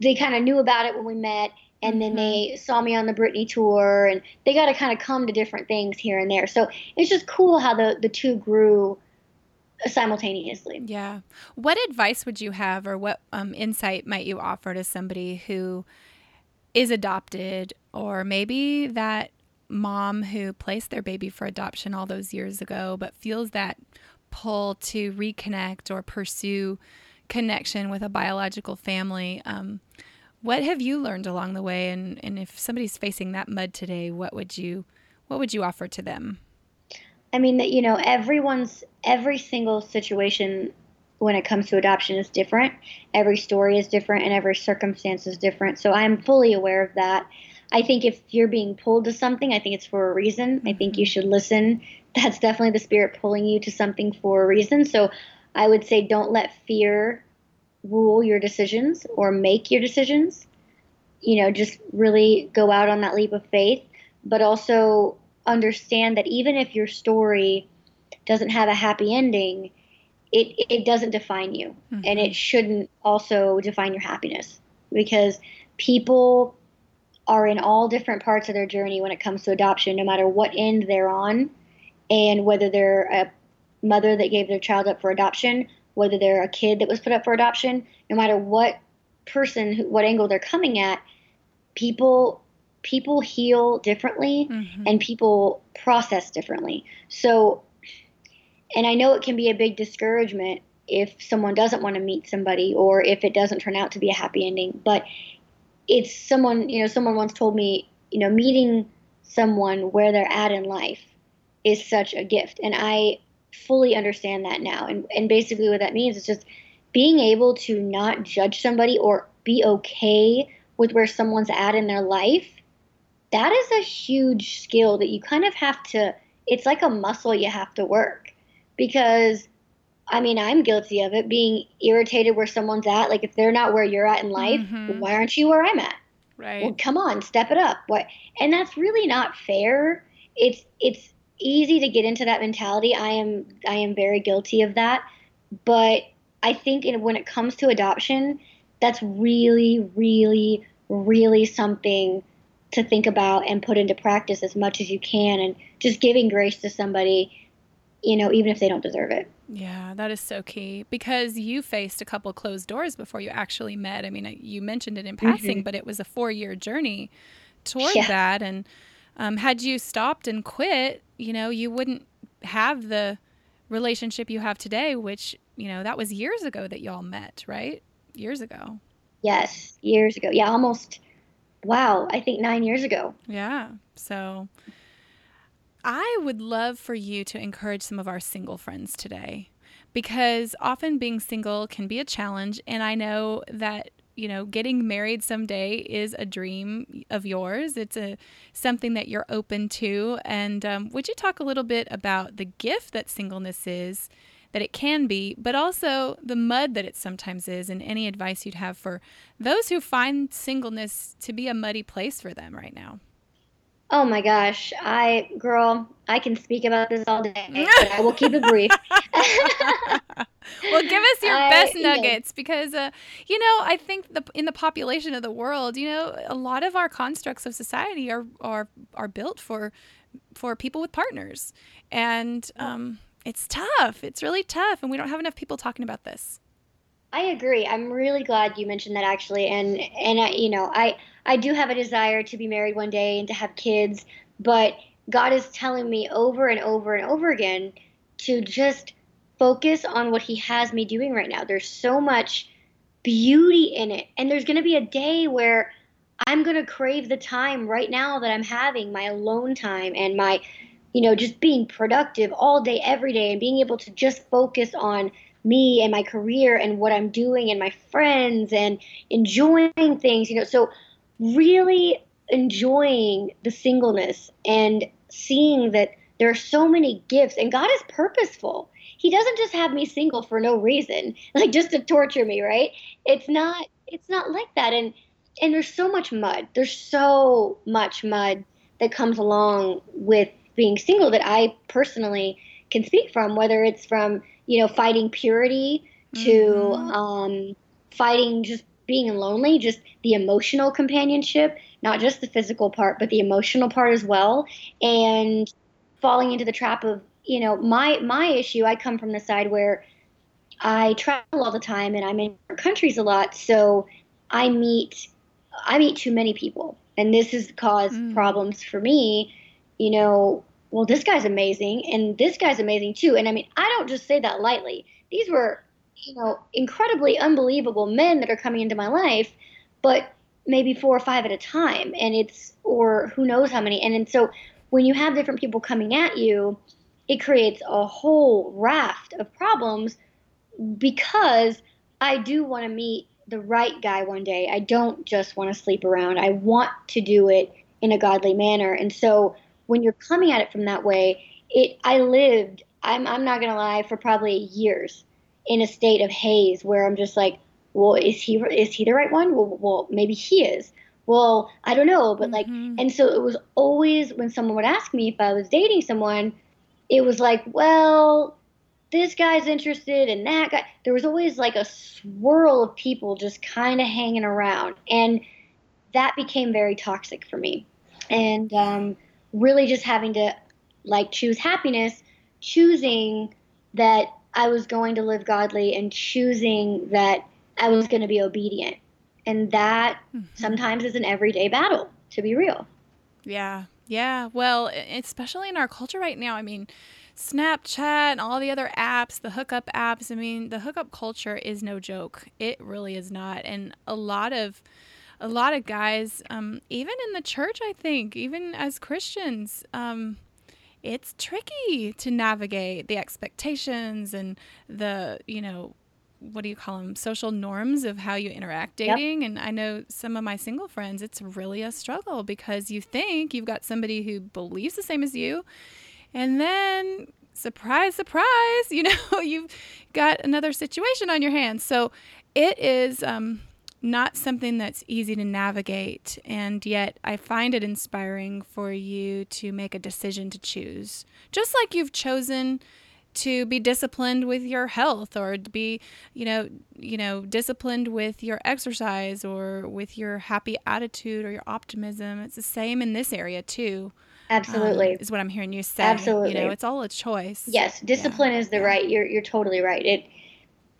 they kind of knew about it when we met and then they mm-hmm. saw me on the Britney tour and they got to kind of come to different things here and there. So it's just cool how the the two grew simultaneously. Yeah. What advice would you have or what um, insight might you offer to somebody who is adopted or maybe that mom who placed their baby for adoption all those years ago, but feels that pull to reconnect or pursue connection with a biological family. Um, what have you learned along the way? And, and if somebody's facing that mud today, what would you what would you offer to them? I mean that you know everyone's every single situation when it comes to adoption is different. Every story is different and every circumstance is different. So I'm fully aware of that. I think if you're being pulled to something, I think it's for a reason. I think you should listen. That's definitely the spirit pulling you to something for a reason. So I would say don't let fear rule your decisions or make your decisions. You know, just really go out on that leap of faith, but also understand that even if your story doesn't have a happy ending, it it doesn't define you, mm-hmm. and it shouldn't also define your happiness because people are in all different parts of their journey when it comes to adoption, no matter what end they're on, and whether they're a mother that gave their child up for adoption, whether they're a kid that was put up for adoption, no matter what person, what angle they're coming at, people people heal differently mm-hmm. and people process differently. So, and I know it can be a big discouragement if someone doesn't want to meet somebody or if it doesn't turn out to be a happy ending, but it's someone, you know, someone once told me, you know, meeting someone where they're at in life is such a gift. And I fully understand that now. And, and basically, what that means is just being able to not judge somebody or be okay with where someone's at in their life. That is a huge skill that you kind of have to, it's like a muscle you have to work because I mean, I'm guilty of it, being irritated where someone's at. Like, if they're not where you're at in life, mm-hmm. why aren't you where I'm at? Right. Well, come on, step it up. What? And that's really not fair. It's it's easy to get into that mentality. I am I am very guilty of that. But I think in, when it comes to adoption, that's really, really, really something to think about and put into practice as much as you can, and just giving grace to somebody, you know, even if they don't deserve it. Yeah, that is so key because you faced a couple closed doors before you actually met. I mean, you mentioned it in passing, mm-hmm. but it was a four year journey toward yeah. that. And um, had you stopped and quit, you know, you wouldn't have the relationship you have today, which, you know, that was years ago that y'all met, right? Years ago. Yes, years ago. Yeah, almost, wow, I think nine years ago. Yeah. So I would love for you to encourage some of our single friends today because often being single can be a challenge. And I know that you know getting married someday is a dream of yours it's a something that you're open to and um, would you talk a little bit about the gift that singleness is that it can be but also the mud that it sometimes is and any advice you'd have for those who find singleness to be a muddy place for them right now Oh my gosh, I girl, I can speak about this all day, but I will keep it brief. well, give us your I, best nuggets because uh, you know I think the in the population of the world, you know, a lot of our constructs of society are are are built for for people with partners, and um, it's tough. It's really tough, and we don't have enough people talking about this. I agree. I'm really glad you mentioned that actually, and and I, you know, I I do have a desire to be married one day and to have kids, but God is telling me over and over and over again to just focus on what He has me doing right now. There's so much beauty in it, and there's going to be a day where I'm going to crave the time right now that I'm having my alone time and my you know just being productive all day every day and being able to just focus on me and my career and what I'm doing and my friends and enjoying things, you know. So, really enjoying the singleness and seeing that there are so many gifts and God is purposeful. He doesn't just have me single for no reason, like just to torture me, right? It's not it's not like that and and there's so much mud. There's so much mud that comes along with being single that I personally can speak from whether it's from you know, fighting purity to mm-hmm. um, fighting just being lonely, just the emotional companionship, not just the physical part, but the emotional part as well, and falling into the trap of, you know, my my issue. I come from the side where I travel all the time and I'm in countries a lot, so I meet I meet too many people, and this has caused mm. problems for me. You know, well, this guy's amazing and this guy's amazing too. And I mean, I don't just say that lightly. These were you know, incredibly unbelievable men that are coming into my life, but maybe four or five at a time. And it's, or who knows how many. And, and so when you have different people coming at you, it creates a whole raft of problems because I do want to meet the right guy one day. I don't just want to sleep around. I want to do it in a godly manner. And so when you're coming at it from that way, it I lived I'm I'm not gonna lie for probably years in a state of haze where I'm just like, well, is he is he the right one? Well, well maybe he is. Well, I don't know, but like, mm-hmm. and so it was always when someone would ask me if I was dating someone, it was like, well, this guy's interested in that guy. There was always like a swirl of people just kind of hanging around, and that became very toxic for me. And um, really, just having to like choose happiness, choosing that I was going to live godly and choosing that I was going to be obedient. And that mm-hmm. sometimes is an everyday battle, to be real. Yeah. Yeah. Well, especially in our culture right now. I mean, Snapchat and all the other apps, the hookup apps. I mean, the hookup culture is no joke. It really is not. And a lot of a lot of guys, um, even in the church, I think, even as Christians, um, it's tricky to navigate the expectations and the, you know, what do you call them social norms of how you interact dating yep. and i know some of my single friends it's really a struggle because you think you've got somebody who believes the same as you and then surprise surprise you know you've got another situation on your hands so it is um, not something that's easy to navigate, and yet I find it inspiring for you to make a decision to choose. Just like you've chosen to be disciplined with your health or to be, you know, you know, disciplined with your exercise or with your happy attitude or your optimism. It's the same in this area too. Absolutely. Um, is what I'm hearing you say. Absolutely. You know, it's all a choice. Yes, discipline yeah. is the right. You're you're totally right. It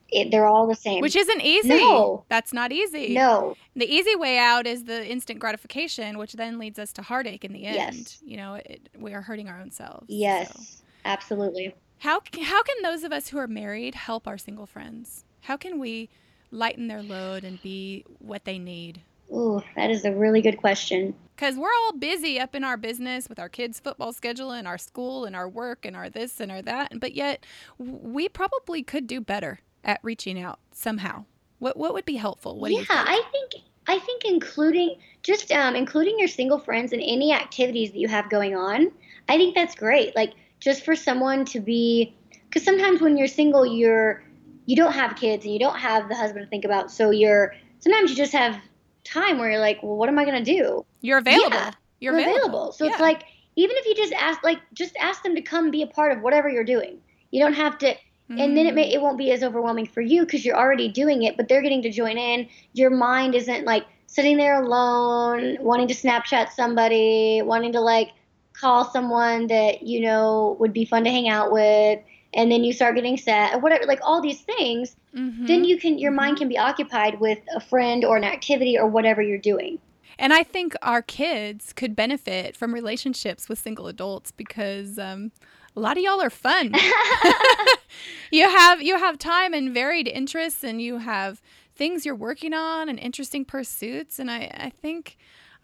it, they're all the same. Which isn't easy. No. That's not easy. No. The easy way out is the instant gratification, which then leads us to heartache in the end. Yes. You know, it, we are hurting our own selves. Yes, so. absolutely. How, how can those of us who are married help our single friends? How can we lighten their load and be what they need? Ooh, that is a really good question. Because we're all busy up in our business with our kids' football schedule and our school and our work and our this and our that. But yet, we probably could do better at reaching out somehow? What what would be helpful? What yeah, think? I think I think including just um, including your single friends in any activities that you have going on. I think that's great. Like just for someone to be, because sometimes when you're single, you're you don't have kids and you don't have the husband to think about. So you're sometimes you just have time where you're like, well, what am I gonna do? You're available. Yeah, you're available. available. So yeah. it's like even if you just ask, like, just ask them to come be a part of whatever you're doing. You don't have to Mm-hmm. And then it may it won't be as overwhelming for you because you're already doing it, but they're getting to join in. Your mind isn't like sitting there alone, wanting to Snapchat somebody, wanting to like call someone that you know would be fun to hang out with, and then you start getting set or whatever, like all these things. Mm-hmm. Then you can your mm-hmm. mind can be occupied with a friend or an activity or whatever you're doing. And I think our kids could benefit from relationships with single adults because um, a lot of y'all are fun. you have you have time and varied interests, and you have things you're working on and interesting pursuits. And I, I think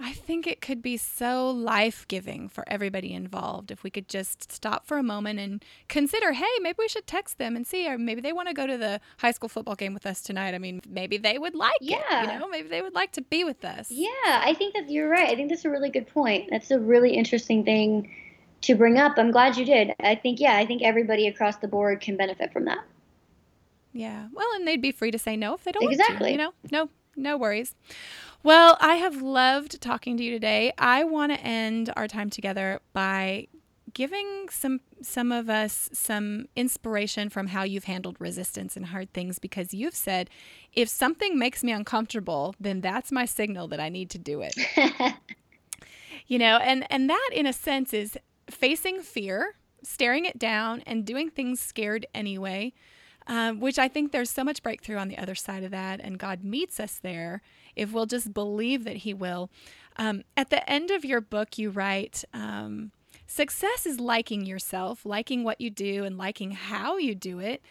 I think it could be so life giving for everybody involved if we could just stop for a moment and consider, hey, maybe we should text them and see, or maybe they want to go to the high school football game with us tonight. I mean, maybe they would like yeah. it. You know, maybe they would like to be with us. Yeah, I think that you're right. I think that's a really good point. That's a really interesting thing to bring up. I'm glad you did. I think, yeah, I think everybody across the board can benefit from that. Yeah. Well, and they'd be free to say no if they don't exactly. want to. You know, no, no worries. Well, I have loved talking to you today. I want to end our time together by giving some some of us some inspiration from how you've handled resistance and hard things because you've said if something makes me uncomfortable, then that's my signal that I need to do it. you know, and and that in a sense is facing fear, staring it down, and doing things scared anyway, um, which I think there's so much breakthrough on the other side of that. And God meets us there if we'll just believe that He will. Um, at the end of your book, you write, um, Success is liking yourself, liking what you do, and liking how you do it.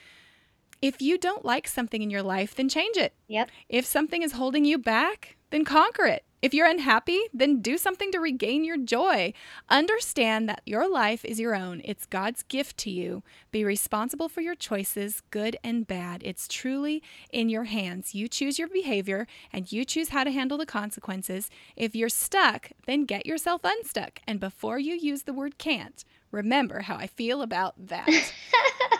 If you don't like something in your life, then change it. Yep. If something is holding you back, then conquer it. If you're unhappy, then do something to regain your joy. Understand that your life is your own. It's God's gift to you. Be responsible for your choices, good and bad. It's truly in your hands. You choose your behavior and you choose how to handle the consequences. If you're stuck, then get yourself unstuck. And before you use the word can't, remember how I feel about that.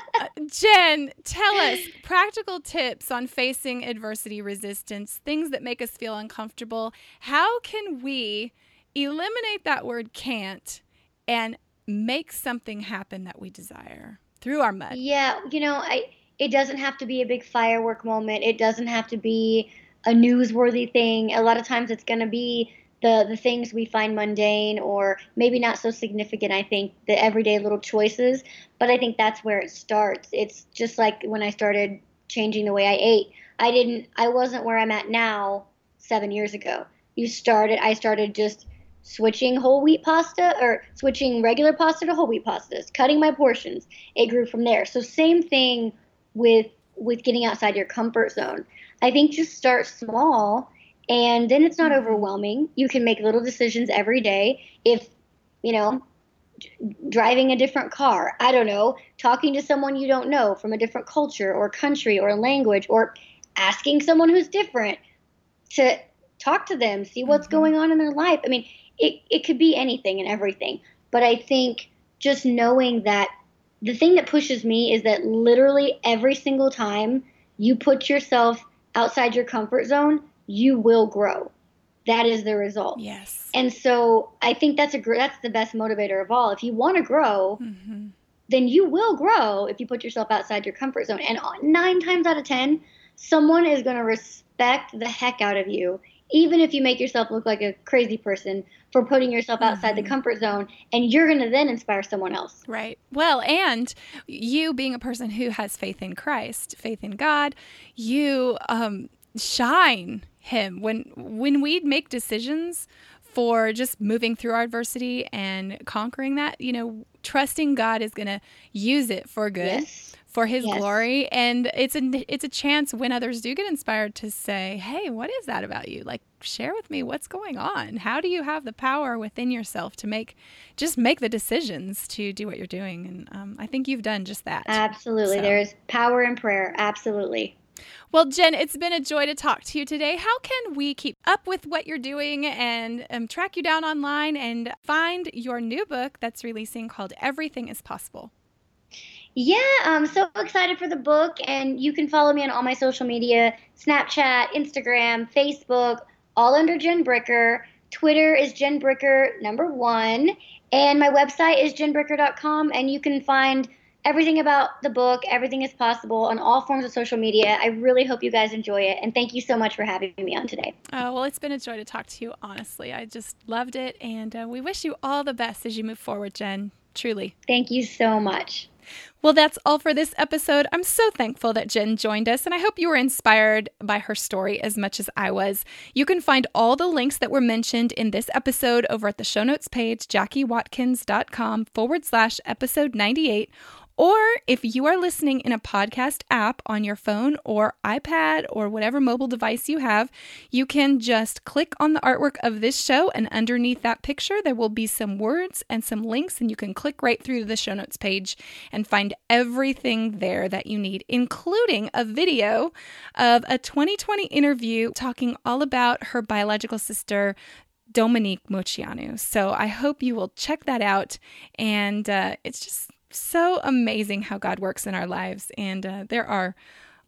Jen, tell us practical tips on facing adversity resistance, things that make us feel uncomfortable. How can we eliminate that word can't and make something happen that we desire through our mud? Yeah, you know, I it doesn't have to be a big firework moment. It doesn't have to be a newsworthy thing. A lot of times it's going to be the the things we find mundane or maybe not so significant i think the everyday little choices. But i think that's where it starts. It's just like when i started changing the way i ate. I didn't i wasn't where i'm at now seven years ago. You started i started just switching whole wheat pasta or switching regular pasta to whole wheat pastas cutting my portions. It grew from there. So same thing with with getting outside your comfort zone. I think just start small and then it's not overwhelming. You can make little decisions every day. If, you know, driving a different car, I don't know, talking to someone you don't know from a different culture or country or language, or asking someone who's different to talk to them, see what's mm-hmm. going on in their life. I mean, it, it could be anything and everything. But I think just knowing that the thing that pushes me is that literally every single time you put yourself outside your comfort zone, you will grow. That is the result. Yes. And so I think that's a that's the best motivator of all. If you want to grow, mm-hmm. then you will grow if you put yourself outside your comfort zone. And nine times out of ten, someone is going to respect the heck out of you, even if you make yourself look like a crazy person for putting yourself outside mm-hmm. the comfort zone. And you're going to then inspire someone else. Right. Well, and you being a person who has faith in Christ, faith in God, you um, shine him. When when we make decisions for just moving through our adversity and conquering that you know trusting god is going to use it for good yes. for his yes. glory. And it's a it's a chance when others do get inspired to say hey what is that about you? Like share with me what's going on. How do you have the power within yourself to make just make the decisions to do what you're doing? And um, i think you've done just that. Absolutely. So. there's power in prayer. Absolutely well, Jen, it's been a joy to talk to you today. How can we keep up with what you're doing and um, track you down online and find your new book that's releasing called Everything is Possible? Yeah, I'm so excited for the book, and you can follow me on all my social media Snapchat, Instagram, Facebook, all under Jen Bricker. Twitter is Jen Bricker number one, and my website is jenbricker.com, and you can find everything about the book, everything is possible on all forms of social media. I really hope you guys enjoy it. And thank you so much for having me on today. Oh, well, it's been a joy to talk to you, honestly. I just loved it. And uh, we wish you all the best as you move forward, Jen. Truly. Thank you so much. Well, that's all for this episode. I'm so thankful that Jen joined us, and I hope you were inspired by her story as much as I was. You can find all the links that were mentioned in this episode over at the show notes page, jackiewatkins.com forward slash episode 98, or if you are listening in a podcast app on your phone or iPad or whatever mobile device you have, you can just click on the artwork of this show, and underneath that picture, there will be some words and some links, and you can click right through to the show notes page and find everything there that you need, including a video of a 2020 interview talking all about her biological sister, Dominique Moceanu. So I hope you will check that out. And uh, it's just so amazing how God works in our lives. And uh, there are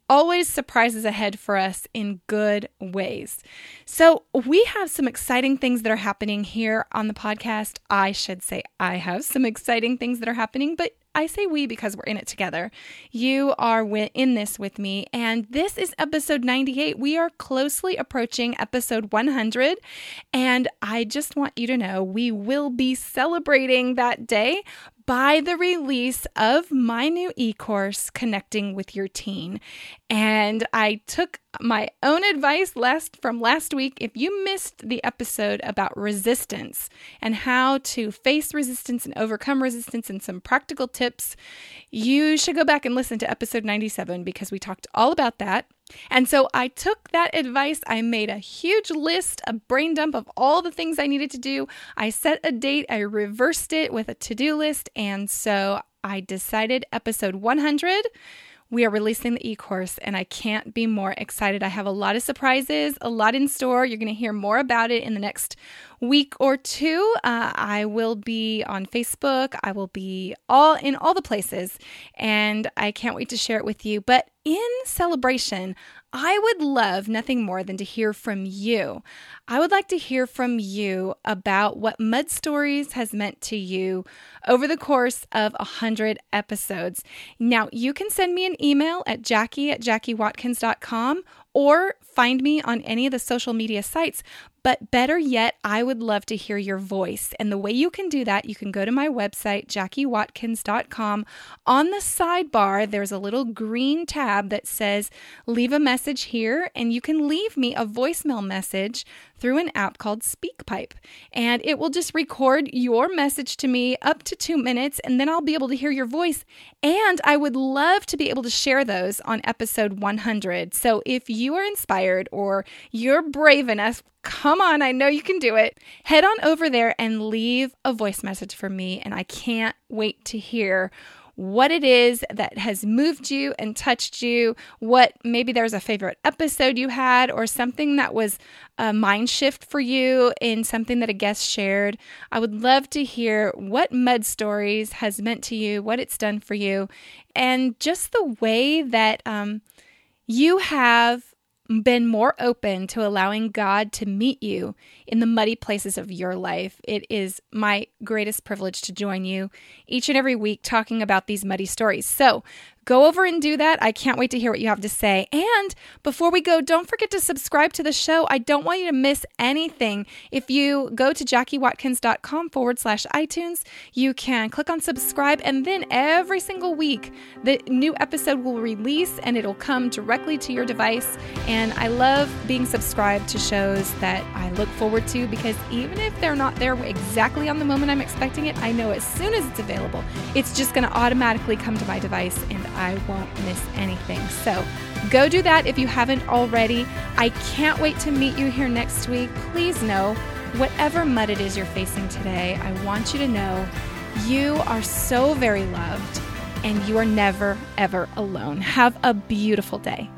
always surprises ahead for us in good ways. So, we have some exciting things that are happening here on the podcast. I should say, I have some exciting things that are happening, but I say we because we're in it together. You are in this with me, and this is episode 98. We are closely approaching episode 100, and I just want you to know we will be celebrating that day by the release of my new e course, Connecting with Your Teen. And I took my own advice last from last week. If you missed the episode about resistance and how to face resistance and overcome resistance and some practical tips, you should go back and listen to episode 97 because we talked all about that. And so I took that advice. I made a huge list, a brain dump of all the things I needed to do. I set a date, I reversed it with a to do list. And so I decided episode 100 we are releasing the e course, and I can't be more excited. I have a lot of surprises, a lot in store. You're going to hear more about it in the next week or two. Uh, I will be on Facebook. I will be all in all the places, and I can't wait to share it with you. But in celebration, I would love nothing more than to hear from you. I would like to hear from you about what Mud Stories has meant to you over the course of 100 episodes. Now, you can send me an email at jackie at jackiewatkins.com or find me on any of the social media sites. But better yet, I would love to hear your voice. And the way you can do that, you can go to my website, jackiewatkins.com. On the sidebar, there's a little green tab that says leave a message here, and you can leave me a voicemail message through an app called SpeakPipe. And it will just record your message to me up to two minutes, and then I'll be able to hear your voice. And I would love to be able to share those on episode 100. So if you are inspired or you're brave enough, come on, I know you can do it. Head on over there and leave a voice message for me, and I can't wait to hear what it is that has moved you and touched you, what maybe there's a favorite episode you had, or something that was a mind shift for you in something that a guest shared. I would love to hear what Mud Stories has meant to you, what it's done for you, and just the way that um, you have been more open to allowing God to meet you in the muddy places of your life. It is my greatest privilege to join you each and every week talking about these muddy stories. So, Go over and do that. I can't wait to hear what you have to say. And before we go, don't forget to subscribe to the show. I don't want you to miss anything. If you go to jackiewatkins.com forward slash iTunes, you can click on subscribe, and then every single week, the new episode will release and it'll come directly to your device. And I love being subscribed to shows that I look forward to because even if they're not there exactly on the moment I'm expecting it, I know as soon as it's available, it's just going to automatically come to my device and I won't miss anything. So go do that if you haven't already. I can't wait to meet you here next week. Please know, whatever mud it is you're facing today, I want you to know you are so very loved and you are never, ever alone. Have a beautiful day.